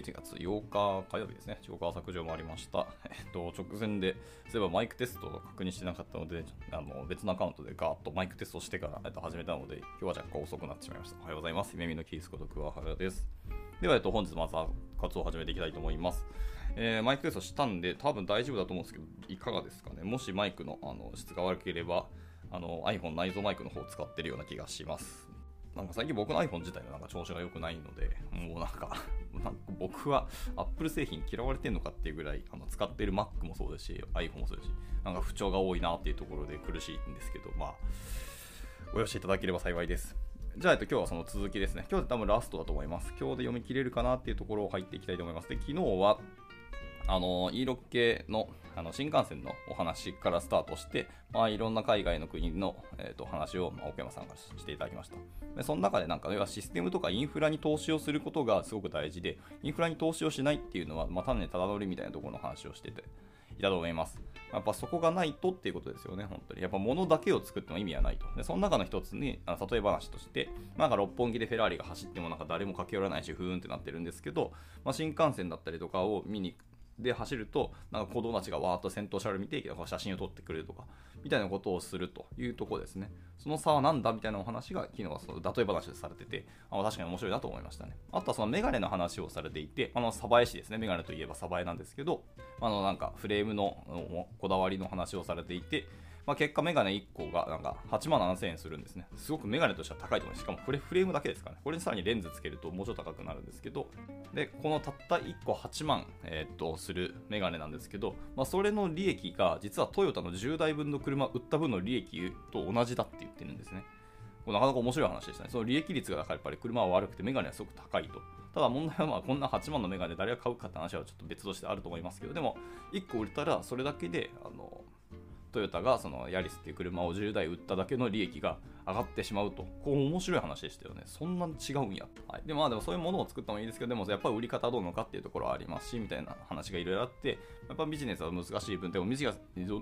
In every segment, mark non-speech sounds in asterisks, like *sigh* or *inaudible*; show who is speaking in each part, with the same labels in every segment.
Speaker 1: 11月8日火曜日ですね、自己川削除もありました。*laughs* えっと、直前で、そういえばマイクテストを確認してなかったので、あの別のアカウントでガーッとマイクテストしてから、えっと、始めたので、今日は若干遅くなってしまいました。おはようございます。夢見のキースこと桑原です。では、えっと、本日まずは活動を始めていきたいと思います。えー、マイクテストしたんで、多分大丈夫だと思うんですけど、いかがですかね？もしマイクのあの質が悪ければ、あの iPhone 内蔵マイクの方を使ってるような気がします。なんか最近僕の iPhone 自体のなんか調子が良くないので、もうなんかなんか僕は Apple 製品嫌われてんのかっていうぐらい、あの使ってる Mac もそうですし、iPhone もそうですし、なんか不調が多いなっていうところで苦しいんですけど、まあ、およしいただければ幸いです。じゃあ、えっと、今日はその続きですね。今日で多分ラストだと思います。今日で読み切れるかなっていうところを入っていきたいと思います。で、昨日は、あの E6 系のあの新幹線のお話からスタートして、まあ、いろんな海外の国の、えー、と話を、まあ、奥山さんからしていただきましたでその中でなんか要はシステムとかインフラに投資をすることがすごく大事でインフラに投資をしないっていうのは、まあ、単にただ乗りみたいなところの話をしてていたと思います。やっぱそこがないとっていうことですよね、本当に。やっぱ物だけを作っても意味はないと。で、その中の一つに、あの例え話として、まあ、なんか六本木でフェラーリが走ってもなんか誰も駆け寄らないし、ふーんってなってるんですけど、まあ、新幹線だったりとかを見にで走ると、なんか子供たちがわーっと先頭車両見て、写真を撮ってくれるとか、みたいなことをするというところですね。その差は何だみたいなお話が昨日はその例え話でされてて、あ確かに面白いなと思いましたね。あとはそのメガネの話をされていて、あの、鯖江市ですね。メガネといえば鯖江なんですけど、あの、なんかフレームのこだわりの話をされていて、まあ、結果メガネ1個がなんか8万7000円するんですね。すごくメガネとしては高いと思います。しかもこれフレームだけですからね。これにさらにレンズつけるともうちょっと高くなるんですけど、で、このたった1個8万、えー、っとするメガネなんですけど、まあ、それの利益が実はトヨタの10台分の車売った分の利益と同じだって言ってるんですね。これなかなか面白い話でしたね。その利益率がやっぱり車は悪くてメガネはすごく高いと。ただ問題はまあこんな8万のメガネ誰が買うかって話はちょっと別としてあると思いますけど、でも1個売れたらそれだけであのトヨタがそのヤリスっていう車を10台売っただけの利益が上がってしまうと。こう面白い話でしたよね。そんな違うんや。はい。で、まあでもそういうものを作ったのもいいですけど、でもやっぱり売り方どうのかっていうところはありますし、みたいな話がいろいろあって、やっぱビジネスは難しい分、でもビジネス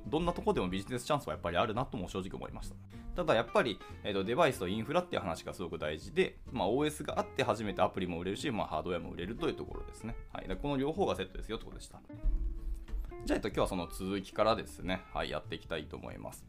Speaker 1: どんなとこでもビジネスチャンスはやっぱりあるなとも正直思いました。ただやっぱり、えーと、デバイスとインフラっていう話がすごく大事で、まあ、OS があって初めてアプリも売れるし、まあ、ハードウェアも売れるというところですね。はい。この両方がセットですよってことでした。じゃあ、えっと、今日はその続きからですね、はい、やっていきたいと思います。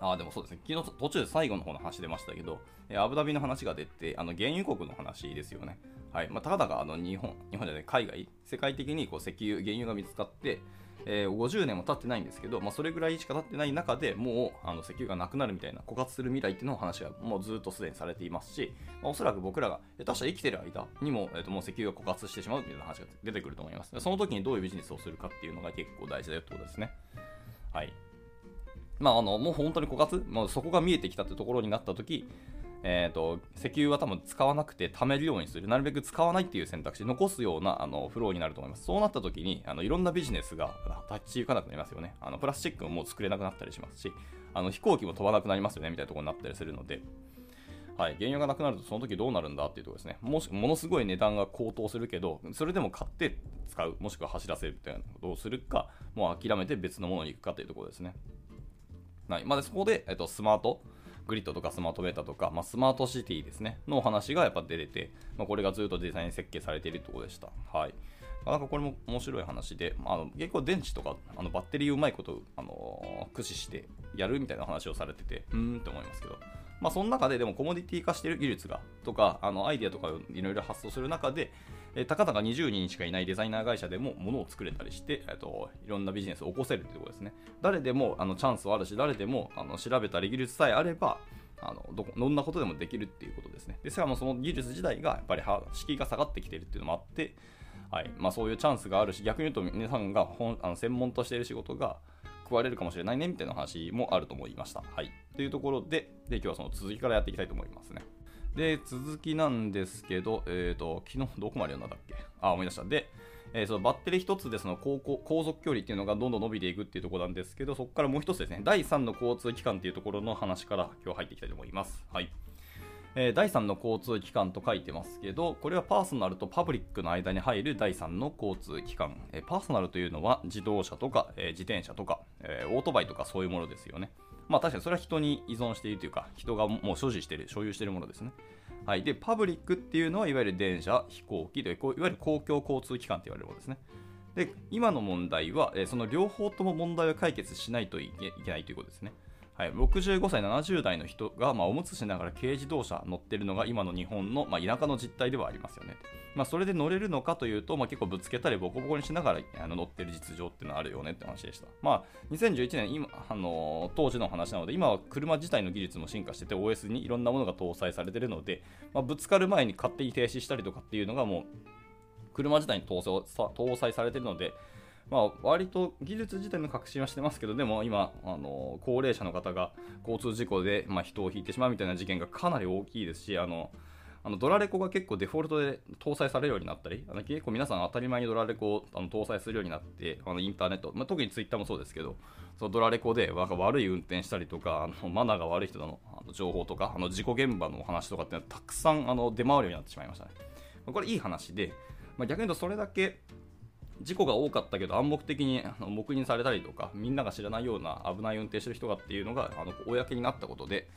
Speaker 1: ああ、でもそうですね、昨日途中で最後の方の話出ましたけど、えアブダビの話が出て、あの原油国の話ですよね。はい。まあ、たかだかあの日本、日本じゃない、海外、世界的にこう石油、原油が見つかって、えー、50年も経ってないんですけど、まあ、それぐらいしか経ってない中でもうあの石油がなくなるみたいな枯渇する未来っていうのを話がもうずっとすでにされていますし、まあ、おそらく僕らが下手した生きてる間にも,、えー、ともう石油が枯渇してしまうみたいな話が出てくると思います。その時にどういうビジネスをするかっていうのが結構大事だよってことですね。はい。まあ、あのもう本当に枯渇、まあ、そこが見えてきたってところになった時えーと、石油は多分使わなくて貯めるようにする、なるべく使わないっていう選択肢、残すようなあのフローになると思います。そうなった時にあのいろんなビジネスが立ち行かなくなりますよね。あのプラスチックももう作れなくなったりしますし、あの飛行機も飛ばなくなりますよねみたいなところになったりするので。はい、原油がなくなるとその時どうなるんだっていうところですね。もしものすごい値段が高騰するけど、それでも買って使う、もしくは走らせるみたいなことをするか、もう諦めて別のものに行くかというところですね。はいまあ、そこで、えっと、スマートグリッドとかスマートメーターとか、まあ、スマートシティですね、のお話がやっぱ出てて、まあ、これがずっとデザイン設計されているところでした。はい。なんかこれも面白い話で、まあ、の結構電池とかあのバッテリーうまいこと、あのー、駆使してやるみたいな話をされてて、うーんって思いますけど、まあ、その中ででもコモディティ化してる技術がとかあのアイデアとかいろいろ発想する中で、えたかたか20人しかいないデザイナー会社でも物を作れたりして、えっと、いろんなビジネスを起こせるということですね。誰でもあのチャンスはあるし、誰でもあの調べたり技術さえあれば、あのどどんなことでもできるっていうことですね。でしかもその技術自体がやっぱり敷居が下がってきてるっていうのもあって、はいまあ、そういうチャンスがあるし、逆に言うと皆さんが本あの専門としている仕事が食われるかもしれないねみたいな話もあると思いました。はい。というところで、で今日はその続きからやっていきたいと思いますね。で、続きなんですけど、えっ、ー、と、昨日どこまで読んだんだっけ？あ、思い出した。で、えー、そのバッテリー1つでその航航続距離っていうのがどんどん伸びていくっていうところなんですけど、そこからもう1つですね、第3の交通機関っていうところの話から今日入っていきたいと思います。はい。えー、第3の交通機関と書いてますけど、これはパーソナルとパブリックの間に入る第3の交通機関。えー、パーソナルというのは自動車とか、え、自転車とか、えオートバイとかそういうものですよね。まあ確かにそれは人に依存しているというか、人がもう所持している、所有しているものですね。はい、で、パブリックっていうのは、いわゆる電車、飛行機で、いわゆる公共交通機関と言われるものですね。で、今の問題は、その両方とも問題を解決しないといけないということですね。はい、65歳、70代の人が、まあ、おむつしながら軽自動車乗ってるのが今の日本の、まあ、田舎の実態ではありますよね。まあ、それで乗れるのかというと、まあ、結構ぶつけたりボコボコにしながらあの乗ってる実情っていうのはあるよねって話でした。まあ、2011年今、あの当時の話なので、今は車自体の技術も進化してて、OS にいろんなものが搭載されてるので、まあ、ぶつかる前に勝手に停止したりとかっていうのがもう、車自体に搭載されてるので、まあ、割と技術自体の革新はしてますけど、でも今、あの高齢者の方が交通事故で、まあ、人をひいてしまうみたいな事件がかなり大きいですし、あのあのドラレコが結構デフォルトで搭載されるようになったり、あの結構皆さん当たり前にドラレコをあの搭載するようになって、あのインターネット、まあ、特にツイッターもそうですけど、そのドラレコで悪い運転したりとか、あのマナーが悪い人のあの情報とか、あの事故現場のお話とかっていうのはたくさんあの出回るようになってしまいましたね。これいい話で、まあ、逆に言うとそれだけ事故が多かったけど暗黙的に黙認されたりとかみんなが知らないような危ない運転してる人がっていうのがあの公になったことで、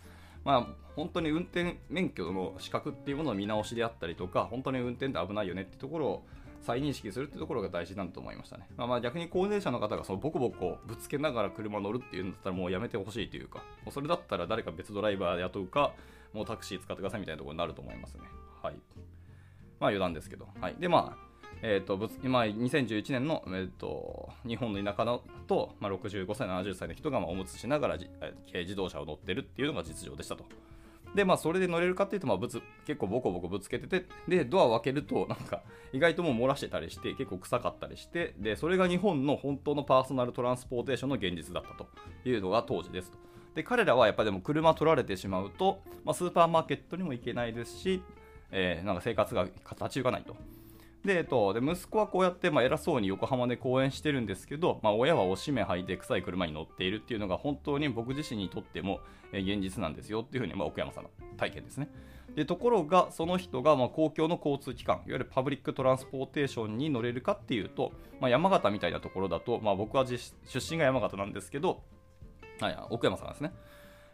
Speaker 1: まあ、本当に運転免許の資格っていうものの見直しであったりとか本当に運転って危ないよねってところを再認識するってところが大事なんだと思いましたね。まあ、まあ逆に高齢者の方がそのボコボコぶつけながら車乗るっていうんだったらもうやめてほしいというか、もうそれだったら誰か別ドライバー雇うか、もうタクシー使ってくださいみたいなところになると思いますね。はい。まあ余談ですけど。はい。でまあ、えーと、今2011年の、えーと、日本の田舎のと、まあ、65歳、70歳の人が、まあ、おむつしながら軽自動車を乗ってるっていうのが実情でしたと。で、まあ、それで乗れるかっていうと、まあ、ぶつ結構ボコボコぶつけてて、で、ドアを開けると、なんか、意外ともう漏らしてたりして、結構臭かったりして、で、それが日本の本当のパーソナルトランスポーテーションの現実だったというのが当時ですと。で、彼らはやっぱりでも車取られてしまうと、まあ、スーパーマーケットにも行けないですし、えー、なんか生活が立ち行かないと。で、えっと、で息子はこうやって、まあ、偉そうに横浜で講演してるんですけど、まあ、親はおしめ履いて臭い車に乗っているっていうのが本当に僕自身にとっても、現実なんですよっていうふうに、まあ、奥山さんの体験ですね。でところが、その人がまあ公共の交通機関、いわゆる public transportation に乗れるかっていうと、まあ、山形みたいなところだと、まあ、僕は出身が山形なんですけど、はい、奥山さんですね。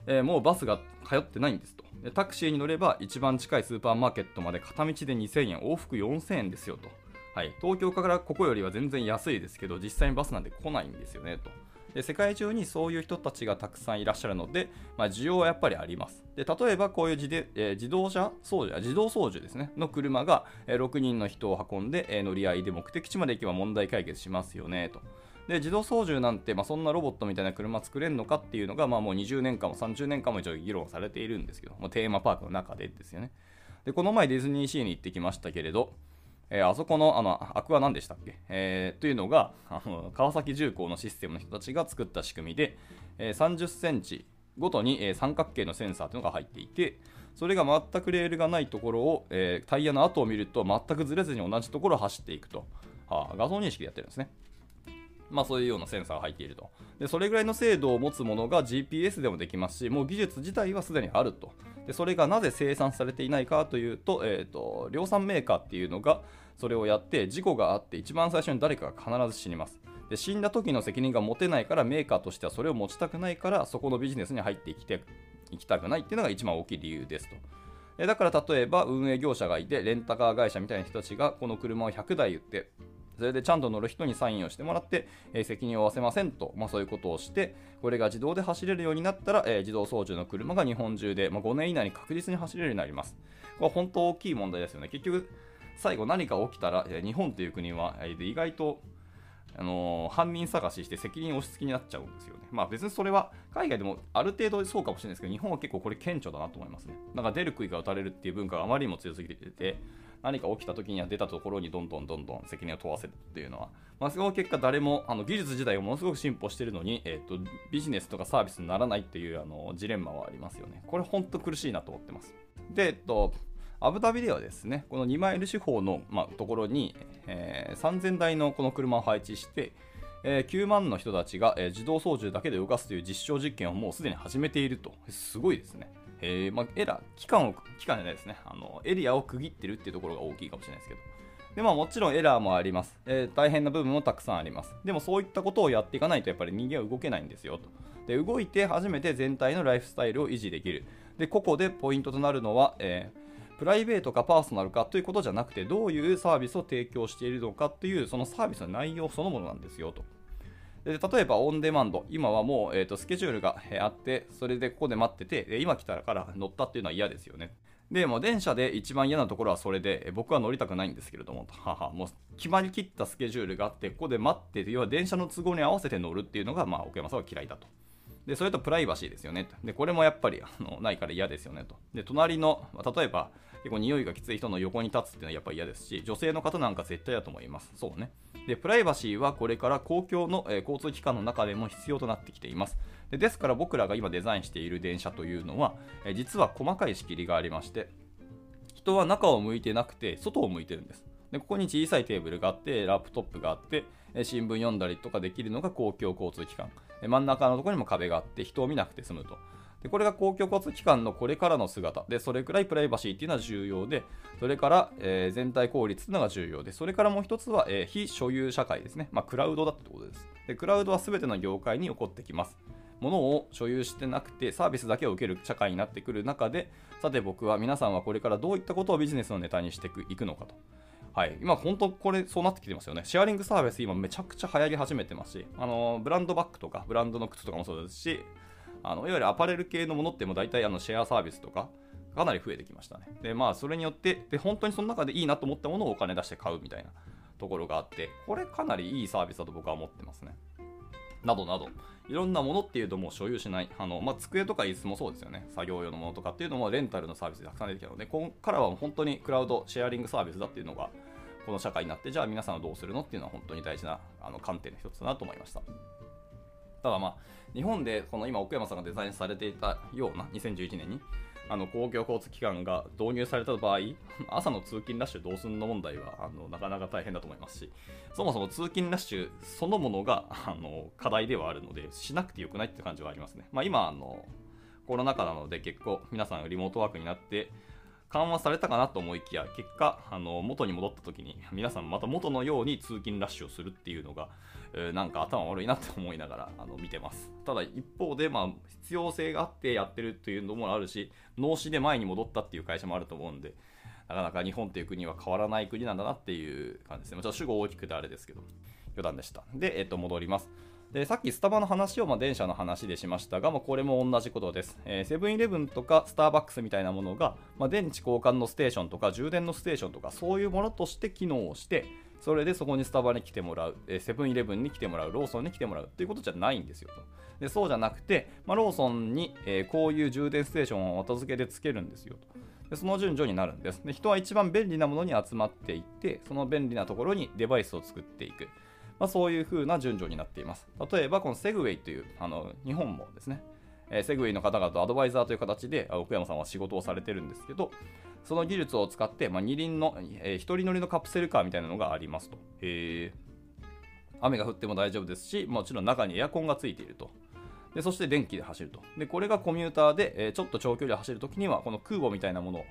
Speaker 1: えー、もうバスが通ってないんですとで。タクシーに乗れば一番近いスーパーマーケットまで片道で2000円、往復4000円ですよと。はい、東京からここよりは全然安いですけど、実際にバスなんて来ないんですよねと。で世界中にそういう人たちがたくさんいらっしゃるので、まあ、需要はやっぱりあります。で例えばこういう自で、えー、自動車操縦、自動操縦ですね、の車が、えー、6人の人を運んで、えー、乗り合いで目的地まで行けば問題解決しますよねと。で自動操縦なんて、まあ、そんなロボットみたいな車作れるのかっていうのが、まあ、もう20年間も30年間も以上議論されているんですけど、もうテーマパークの中でですよね。でこの前ディズニーシーに行ってきましたけれど、えー、あそこのあのアクア何でしたっけ、えー、というのがあの川崎重工のシステムの人たちが作った仕組みで、えー、30センチごとに、え、三角形のセンサーというのが入っていてそれが全くレールがないところを、え、タイヤの跡を見ると全くずれずに同じところを走っていくと、はあ、画像認識でやってるんですね。まあ、そういうようなセンサーが入っているとで。それぐらいの精度を持つものが GPS でもできますし、もう技術自体はすでにあると。でそれがなぜ生産されていないかというと、えーと、量産メーカーっていうのがそれをやって事故があって一番最初に誰かが必ず死にます。で死んだ時の責任が持てないからメーカーとしてはそれを持ちたくないからそこのビジネスに入ってきていきたくないっていうのが一番大きい理由ですと。だから例えば運営業者がいてレンタカー会社みたいな人たちがこの車を100台売ってそれでちゃんと乗る人にサインをしてもらって、えー、責任を負わせませんと、まあ、そういうことをして、これが自動で走れるようになったら、えー、自動操縦の車が日本中で、まあ、5年以内に確実に走れるようになります。これは本当大きい問題ですよね。結局、最後何か起きたら、えー、日本という国は、えー、意外とあの、犯人探しして責任押し付けになっちゃうんですよね。まあ別にそれは海外でもある程度そうかもしれないですけど、日本は結構これ顕著だなと思いますね。なんか出る杭が打たれるっていう文化があまりにも強すぎてて、何か起きた時には出たところにどんどんどんどん責任を問わせるっていうのは、まあ、その結果誰もあの技術自体がものすごく進歩してるのに、えーと、ビジネスとかサービスにならないっていうあのジレンマはありますよね。これ本当苦しいなと思ってます。で、えっと、アブダビではですね、この2マイル四方の、まあ、ところに、えー、3000台のこの車を配置して、えー、9万の人たちが、えー、自動操縦だけで動かすという実証実験をもうすでに始めていると。すごいですね。えー、まあ、エラー、期間を、期間じゃないですね。あの、エリアを区切ってるっていうところが大きいかもしれないですけど。で、まあもちろんエラーもあります。えー、大変な部分もたくさんあります。でもそういったことをやっていかないとやっぱり人間は動けないんですよと。で動いて初めて全体のライフスタイルを維持できるでここでポイントとなるのは、えープライベートかパーソナルかということじゃなくてどういうサービスを提供しているのかっていうそのサービスの内容そのものなんですよとで例えばオンデマンド、今はもう、えーと、スケジュールがあって、それでここで待ってて、今来たから乗ったっていうのは嫌ですよね。で、も電車で一番嫌なところはそれで、僕は乗りたくないんですけれども、ははもう決まりきったスケジュールがあって、ここで待って、要は電車の都合に合わせて乗るっていうのが、まあ、奥山さんは嫌いだと。で、それとプライバシーですよね。で、これもやっぱりあのないから嫌ですよねと。で、隣の、例えば、結構匂いがきつい人の横に立つっていうのはやっぱり嫌ですし、女性の方なんか絶対だと思います。そうね。で、プライバシーはこれから公共の、えー、交通機関の中でも必要となってきています。でですから僕らが今デザインしている電車というのは、えー、実は細かい仕切りがありまして、人は中を向いてなくて外を向いてるんです。でここに小さいテーブルがあって、ラップトップがあって、新聞読んだりとかできるのが公共交通機関。真ん中のところにも壁があって、人を見なくて済むと。でこれが公共交通機関のこれからの姿で、それくらいプライバシーっていうのは重要で、それから、えー、全体効率っていうのが重要で、それからもう一つは、えー、非所有社会ですね。まあ、クラウドだってことです。でクラウドは全ての業界に起こってきます。物を所有してなくてサービスだけを受ける社会になってくる中でさて僕は皆さんはこれからどういったことをビジネスのネタにしていくのかと。はい、今、本当これそうなってきてますよね。シェアリングサービス今めちゃくちゃ流行り始めてますし、あのブランドバッグとかブランドの靴とかもそうですし、あのいわゆるアパレル系のものっても大体あのシェアサービスとかかなり増えてきましたね。で、まあそれによって、で本当にその中でいいなと思ったものをお金出して買うみたいなところがあって、これかなりいいサービスだと僕は思ってますね。などなど、いろんなものっていうともう所有しない、あのまあ、机とか椅子もそうですよね、作業用のものとかっていうのもレンタルのサービスでたくさん出てきたので、ここからは本当にクラウドシェアリングサービスだっていうのが、この社会になって、じゃあ皆さんはどうするのっていうのは本当に大事なあの観点の一つだなと思いました。ただまあ、日本でこの今奥山さんがデザインされていたような2011年にあの公共交通機関が導入された場合、*laughs* 朝の通勤ラッシュどうすんの問題はあのなかなか大変だと思いますし、そもそも通勤ラッシュそのものが *laughs* あの課題ではあるので、しなくてよくないって感じはありますね。まあ、今あの、コロナ禍なので結構皆さんリモートワークになって、緩和されたかなと思いきや、結果、あの元に戻った時に、皆さんまた元のように通勤ラッシュをするっていうのが、えー、なんか頭悪いなって思いながらあの見てます。ただ一方で、まあ、必要性があってやってるというのもあるし、脳死で前に戻ったっていう会社もあると思うんで、なかなか日本っていう国は変わらない国なんだなっていう感じですね。ちょっと主語大きくてあれですけど、余談でした。で、えっ、と、戻ります。でさっきスタバの話を、まあ、電車の話でしましたが、まあ、これも同じことです。セブンイレブンとかスターバックスみたいなものが、まあ、電池交換のステーションとか充電のステーションとかそういうものとして機能をして、それでそこにスタバに来てもらう、セブンイレブンに来てもらう、ローソンに来てもらうっていうことじゃないんですよと。でそうじゃなくて、まあ、ローソンに、えー、こういう充電ステーションを後付けでつけるんですよと。でその順序になるんですで。人は一番便利なものに集まっていって、その便利なところにデバイスを作っていく。まあ、そういう風な順序になっています。例えば、このセグウェイという、あの日本もですね、えー、セグウェイの方々とアドバイザーという形で奥山さんは仕事をされてるんですけど、その技術を使って、まあ、二輪の、えー、一人乗りのカプセルカーみたいなのがありますと。へ雨が降っても大丈夫ですし、もちろん中にエアコンがついていると。でそして電気で走ると。で、これがコミューターで、えー、ちょっと長距離走るときには、この空母みたいなものを、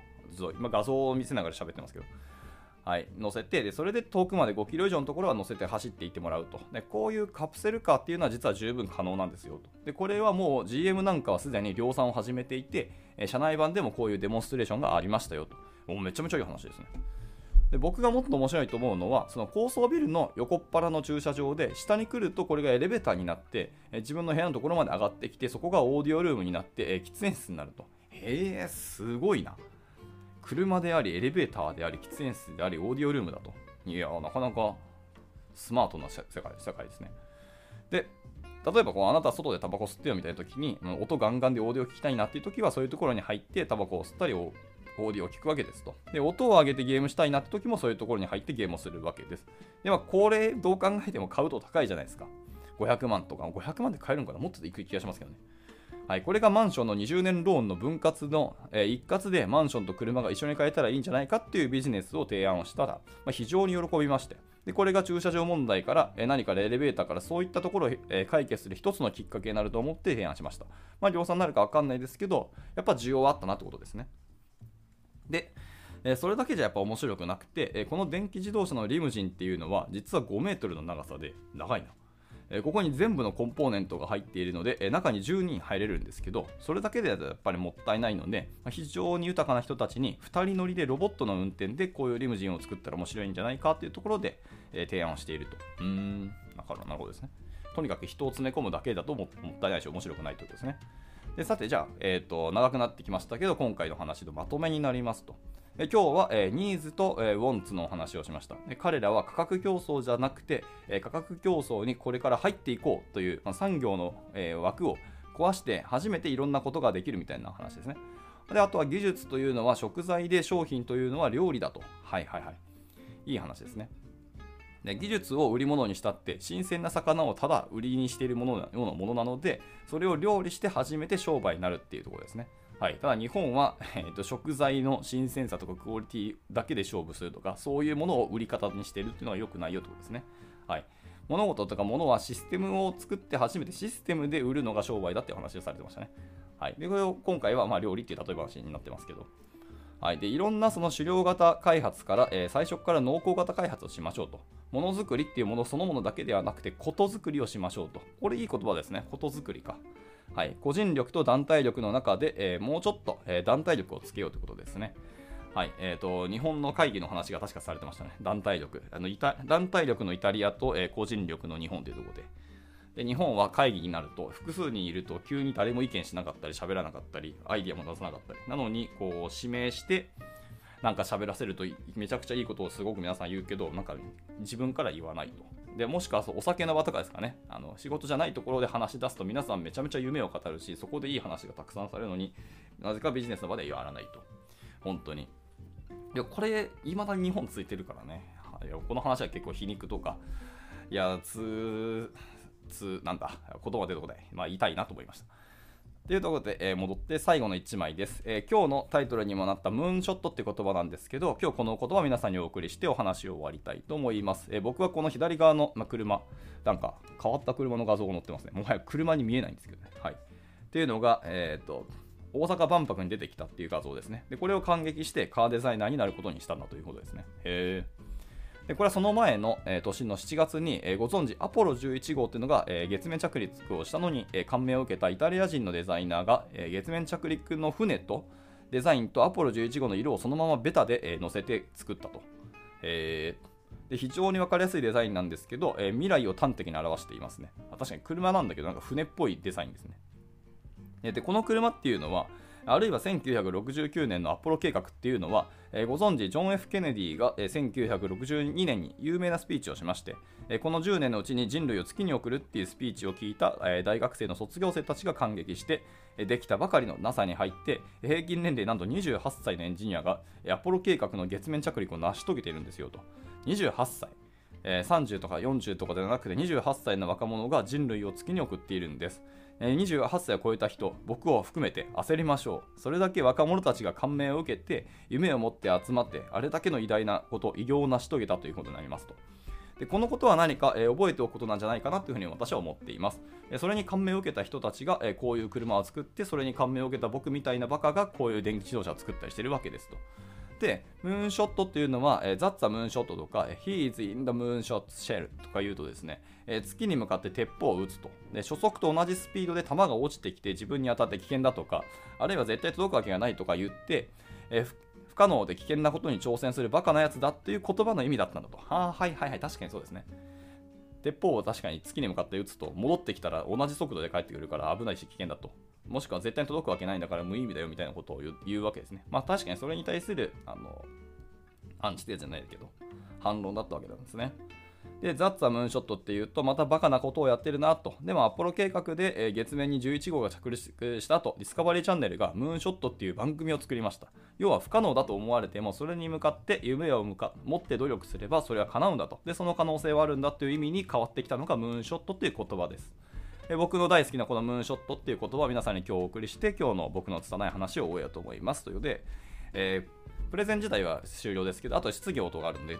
Speaker 1: 今画像を見せながら喋ってますけど、はい、乗せてでそれで遠くまで5キロ以上のところは乗せて走っていってもらうと。でこういうカプセルカーっていうのは実は十分可能なんですよと。でこれはもう GM なんかはすでに量産を始めていて車内版でもこういうデモンストレーションがありましたよと。もうめちゃめちゃいい話ですね。で僕がもっと面白いと思うのはその高層ビルの横っ腹の駐車場で下に来るとこれがエレベーターになって自分の部屋のところまで上がってきてそこがオーディオルームになって喫煙室になると。へえすごいな。車であり、エレベーターであり、喫煙室であり、オーディオルームだと。いや、なかなかスマートな世界世界ですね。で、例えばこうあなた外でタバコ吸ってよみたいな時に、音ガンガンでオーディオ聞きたいなっていう時は、そういうところに入ってタバコを吸ったり、オーディオを聞くわけですと。で、音を上げてゲームしたいなって時もそういうところに入ってゲームをするわけです。で、まあ、これどう考えても買うと高いじゃないですか。500万とか、500万で買えるのかなもっといく気がしますけどね。はい、これがマンションの20年ローンの分割の、えー、一括でマンションと車が一緒に買えたらいいんじゃないかっていうビジネスを提案をしたら、まあ、非常に喜びまして、でこれが駐車場問題から、えー、何かエレベーターからそういったところを、えー、解決する一つのきっかけになると思って提案しました。まあ、量産になるか分かんないですけど、やっぱ需要はあったなってことですね。で、えそれだけじゃやっぱ面白くなくて、えこの電気自動車のリムジンっていうのは実は5メートルの長さで長いな。えここに全部のコンポーネントが入っているので、え中に10人入れるんですけど、それだけではやっぱりもったいないので、ま非常に豊かな人たちに2人乗りでロボットの運転でこういうリムジンを作ったら面白いんじゃないかっていうところで、え提案をしていると。うーん、なるほどですね。とにかく人を詰め込むだけだともったいないし面白くないということですね。でさて、じゃあ、えーと、長くなってきましたけど、今回の話のまとめになりますと。え今日は、えー、ニーズと、えー、ウォンツのお話をしましたで。彼らは価格競争じゃなくて、えー、価格競争にこれから入っていこうという、まあ、産業の、え枠を壊して初めていろんなことができるみたいな話ですね。であとは技術というのは食材で商品というのは料理だと。はいはいはい。いい話ですね。で技術を売り物にしたって新鮮な魚をただ売りにしているものようなものなのでそれを料理して初めて商売になるっていうところですね。はい、ただ日本は、*laughs* えーと、食材の新鮮さとかクオリティだけで勝負するとかそういうものを売り方にしているっていうのは良くないよってことですね。はい、物事とか物はシステムを作って初めてシステムで売るのが商売だっていう話をされてましたね。はい、でこれを今回はま料理っていう例え話になってますけど。はい、でいろんなその狩猟型開発から、えー、最初から農耕型開発をしましょうと。ものづくりっていうものそのものだけではなくて、ことづくりをしましょうと。これいい言葉ですね。ことづくりか。はい、個人力と団体力の中で、えー、もうちょっと、えー、団体力をつけようということですね。はいえーと、日本の会議の話が確かされてましたね。団体力。あの団体力のイタリアと、えー、個人力の日本というところで。で日本は会議になると複数人いると急に誰も意見しなかったり喋らなかったりアイディアも出さなかったりなのにこう指名してなんか喋らせるとめちゃくちゃいいことをすごく皆さん言うけどなんか自分から言わないとでもしくはそうお酒の場とかですかね。あの仕事じゃないところで話し出すと皆さんめちゃめちゃ夢を語るしそこでいい話がたくさんされるのになぜかビジネスの場で言わないと。本当に。いやこれいまだに日本ついてるからね。いやこの話は結構皮肉とかいやつつなんだ言葉出てこない、まあ、言いたいなと思いました。というところで、えー、戻って最後の1枚です、えー、今日のタイトルにもなったムーンショットって言葉なんですけど、今日この言葉を皆さんにお送りしてお話を終わりたいと思います。えー、僕はこの左側の、ま、車、なんか変わった車の画像が載ってますね。もはや車に見えないんですけどね。はい。っていうのが、えっ、と、大阪万博に出てきたっていう画像ですね。で、これを感激してカーデザイナーになることにしたんだということですね。へー。でこれはその前の、え、年の7月に、え、ご存知アポロ11号というのが、え、月面着陸をしたのに、え、感銘を受けたイタリア人のデザイナーが、え、月面着陸の船とデザインとアポロ11号の色をそのままベタで、え、載せて作ったと。えーで非常に分かりやすいデザインなんですけど、えー、未来を端的に表していますね。確かに車なんだけど、なんか船っぽいデザインですね。で、この車っていうのは、あるいは1969年のアポロ計画っていうのは、えー、ご存知、ジョン・ F・ ケネディが、えー、1962年に有名なスピーチをしまして、えー、この10年のうちに人類を月に送るっていうスピーチを聞いた、え大学生の卒業生たちが感激して、えできたばかりの NASA に入って、平均年齢なんと28歳のエンジニアが、アポロ計画の月面着陸を成し遂げているんですよと。28歳。え30とか40とかではなくて28歳の若者が人類を月に送っているんです。28歳を超えた人、僕を含めて焦りましょう。それだけ若者たちが感銘を受けて、夢を持って集まって、あれだけの偉大なこと、偉業を成し遂げたということになりますと。でこのことは何か、えー、覚えておくことなんじゃないかなというふうに私は思っています。えそれに感銘を受けた人たちが、えー、こういう車を作って、それに感銘を受けた僕みたいなバカがこういう電気自動車を作ったりしてるわけですと。で、ムーンショットっていうのは、えー、ザッツァムーンショットとか、He is in the moonshot shell とか言うとですね、えー、月に向かって鉄砲を撃つとで。初速と同じスピードで弾が落ちてきて自分に当たって危険だとか、あるいは絶対届くわけがないとか言って、えー、不可能で危険なことに挑戦するバカなやつだっていう言葉の意味だったんだと。はあ、はいはいはい、確かにそうですね。鉄砲を確かに月に向かって撃つと戻ってきたら同じ速度で帰ってくるから危ないし危険だと。もしくは絶対に届くわけないんだから無意味だよみたいなことを言うわけですね。まあ確かにそれに対する、あの、アンチテーじゃないけど、反論だったわけなんですね。で、ザッツァムーンショットっていうと、またバカなことをやってるなと。でも、アポロ計画で、え、月面に11号が着陸した後、ディスカバリーチャンネルがムーンショットっていう番組を作りました。要は不可能だと思われても、それに向かって夢を向か持って努力すれば、それは叶うんだと。で、その可能性はあるんだという意味に変わってきたのがムーンショットっていう言葉です。え僕の大好きなこのムーンショットっていう言葉を皆さんに今日お送りして今日の僕の拙い話を終えようと思いますというので、えー、プレゼン自体は終了ですけどあと質疑応答があるんで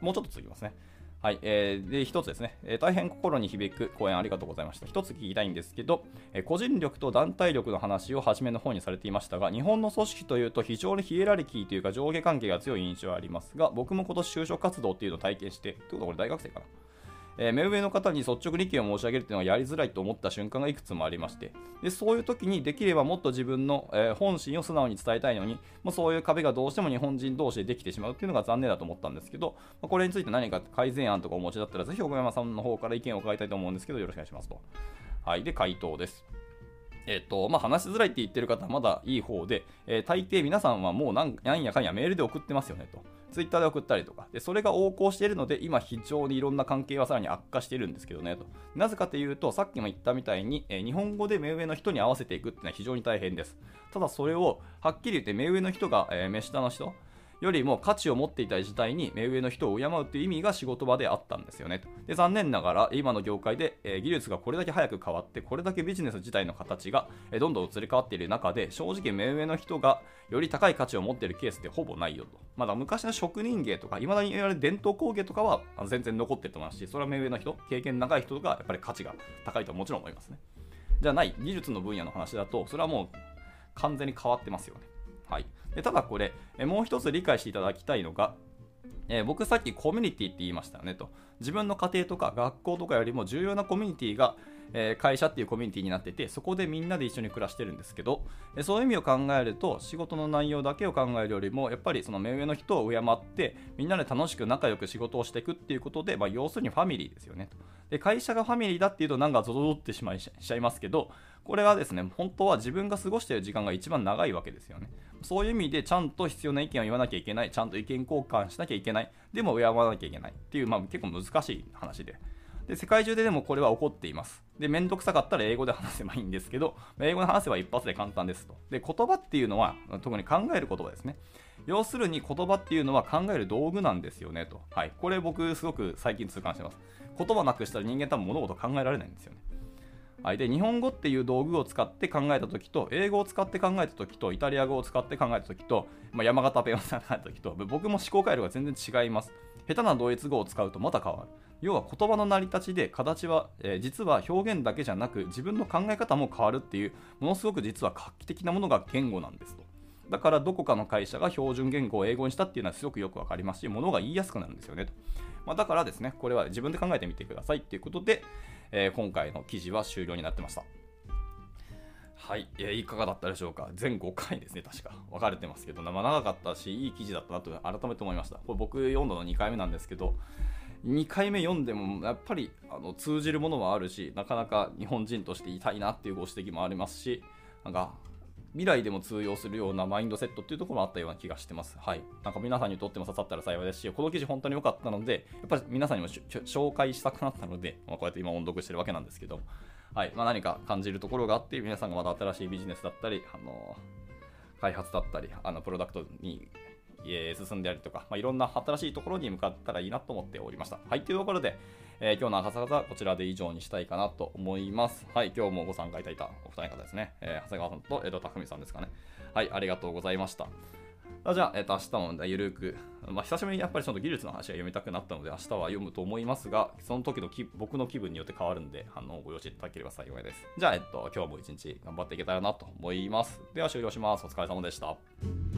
Speaker 1: もうちょっと続きますねはい、えー、で、一つですね、えー、大変心に響く講演ありがとうございました。1つ聞きたいんですけど、えー、個人力と団体力の話を初めの方にされていましたが、日本の組織というと非常にヒエラルキーというか上下関係が強い印象はありますが、僕も今年就職活動っていうのを体験して、ということはこれ大学生かな。えー、目上の方に率直に意見を申し上げるっていうのはやりづらいと思った瞬間がいくつもありましてでそういう時にできればもっと自分の、えー、本心を素直に伝えたいのにもうそういう壁がどうしても日本人同士でできてしまうっていうのが残念だと思ったんですけど、まあ、これについて何か改善案とかお持ちだったらぜひ小山さんの方から意見を伺いたいと思うんですけどよろしくお願いしますと。はい、で回答です。えっ、と、まあ、話しづらいって言ってる方はまだいい方で、えー、大抵皆さんはもうなんやかんやメールで送ってますよねと。ツイッターで送ったりとか、でそれが横行しているので、今非常にいろんな関係はさらに悪化しているんですけどねと。なぜかというと、さっきも言ったみたいに、えー、日本語で目上の人に合わせていくっていうのは非常に大変です。ただそれをはっきり言って目上の人が、えー、目下の人、よりも価値を持っていた時代に目上の人を敬うという意味が仕事場であったんですよね。で残念ながら今の業界で、えー、技術がこれだけ早く変わってこれだけビジネス自体の形が、えー、どんどん移り変わっている中で正直目上の人がより高い価値を持っているケースってほぼないよと。まだ昔の職人芸とか未だに言われる伝統工芸とかは全然残ってると思いますしそれは目上の人経験長い人がやっぱり価値が高いとはもちろん思いますね。じゃない技術の分野の話だとそれはもう完全に変わってますよね。はい、でただこれ、もう一つ理解していただきたいのが、えー、僕さっきコミュニティって言いましたよねと。自分の家庭とか学校とかよりも重要なコミュニティが、え、会社っていうコミュニティになってて、そこでみんなで一緒に暮らしてるんですけど、え、そういう意味を考えると、仕事の内容だけを考えるよりも、やっぱりその目上の人を敬って、みんなで楽しく仲良く仕事をしていくっていうことで、まあ、要するにファミリーですよねと。で会社がファミリーだっていうと、なんかゾゾゾってしまいしちゃいますけど、これはですね、本当は自分が過ごしている時間が一番長いわけですよね。そういう意味でちゃんと必要な意見を言わなきゃいけない、ちゃんと意見交換しなきゃいけない、でも敬わなきゃいけないっていう、まあ、結構難しい話で。で世界中ででもこれは起こっています。で、めんどくさかったら英語で話せばいいんですけど、英語で話せば一発で簡単ですと。で、言葉っていうのは、特に考える言葉ですね。要するに言葉っていうのは考える道具なんですよねと。はい。これ僕すごく最近痛感してます。言葉なくしたら人間多分物事考えられないんですよね。はい、で日本語っていう道具を使って考えた時と英語を使って考えた時とイタリア語を使って考えた時と、まあ、山形弁を使った時と僕も思考回路が全然違います下手なドイツ語を使うとまた変わる要は言葉の成り立ちで形は、えー、実は表現だけじゃなく自分の考え方も変わるっていうものすごく実は画期的なものが言語なんですとだからどこかの会社が標準言語を英語にしたっていうのはすごくよくわかりますし、ものが言いやすくなるんですよねと。まあ、だからですね、これは自分で考えてみてくださいっていうことで、えー、今回の記事は終了になってました。はい、えー、いかがだったでしょうか？全5回ですね、確か。分かれてますけど、まあ、長かったし、いい記事だったなと改めて思いました。これ僕読んだの2回目なんですけど、2回目読んでもやっぱりあの通じるものもあるし、なかなか日本人としていたいなっていうご指摘もありますし、なんか未来でも通用するようなマインドセットっていうところもあったような気がしてます。はい。なんか皆さんにとっても刺さったら幸いですし、この記事本当に良かったので、やっぱり皆さんにも紹介したくなったので、まあ、こうやって今音読してるわけなんですけど、はい。まあ、何か感じるところがあって、皆さんがまた新しいビジネスだったり、あの開発だったり、あのプロダクトに進んでありとか、まあ、いろんな新しいところに向かったらいいなと思っておりました。はい。というところで、えー、今日の朝方はこちらで以上にしたいかなと思います。はい。今日もご参加いただいたお二人方ですね。えー、長谷川さんと江戸匠さんですかね。はい、ありがとうございました。じゃあ、えっと、明日も、ゆるく、まあ、久しぶりにやっぱりちょっと技術の話が読みたくなったので、明日は読むと思いますが、その時の僕の気分によって変わるんで、あのご了承いただければ幸いです。じゃあ、えっと、今日も一日頑張っていけたらなと思います。では、終了します。お疲れ様でした。